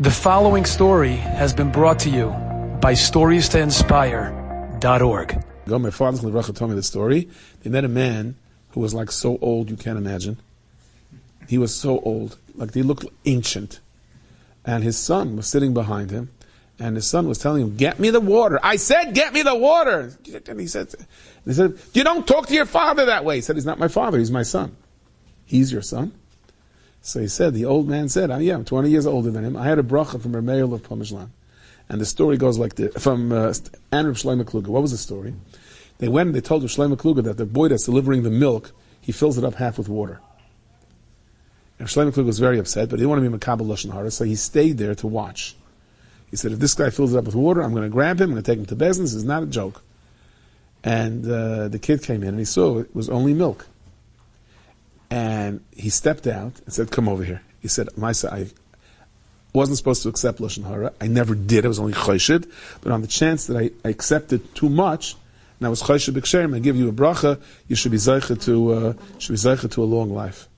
The following story has been brought to you by StoriesToInspire.org. My father's Levracha told me the story. They met a man who was like so old you can't imagine. He was so old, like he looked ancient. And his son was sitting behind him, and his son was telling him, "Get me the water." I said, "Get me the water." And he said, "He said, you don't talk to your father that way." He said, "He's not my father. He's my son. He's your son." So he said, the old man said, oh, yeah, I'm 20 years older than him. I had a bracha from Rameil of Pomishlan. And the story goes like this, from uh, Anna Shlomo Kluger. What was the story? They went and they told Shlomo Kluger that the boy that's delivering the milk, he fills it up half with water. And Shlomo Kluger was very upset, but he didn't want to be Makabal Lashon Hara, so he stayed there to watch. He said, if this guy fills it up with water, I'm going to grab him, I'm going to take him to business. It's not a joke. And uh, the kid came in and he saw it was only milk. And he stepped out and said, "Come over here." He said, "Maisa, I wasn't supposed to accept lashon hara. I never did. I was only choshid. But on the chance that I, I accepted too much, and I was choshid b'ksherim, I give you a bracha. You should be zeicha to uh, should be to a long life."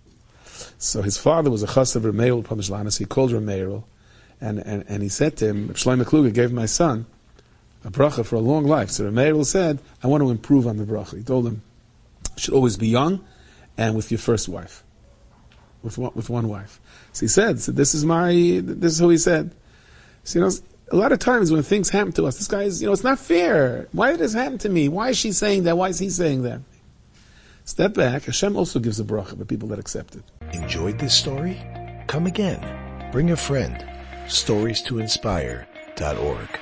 So his father was a chas of Rameir Pamishlanis. He called Rameir, and, and and he said to him, Shlomo Kluger gave my son a bracha for a long life. So Rameir said, "I want to improve on the bracha." He told him, "Should always be young." And with your first wife, with one, with one wife. So he said, so "This is my, this is who he said." So you know, a lot of times when things happen to us, this guy is, you know, it's not fair. Why did this happen to me? Why is she saying that? Why is he saying that? Step back. Hashem also gives a bracha to people that accept it. Enjoyed this story? Come again. Bring a friend. Stories to inspire.org.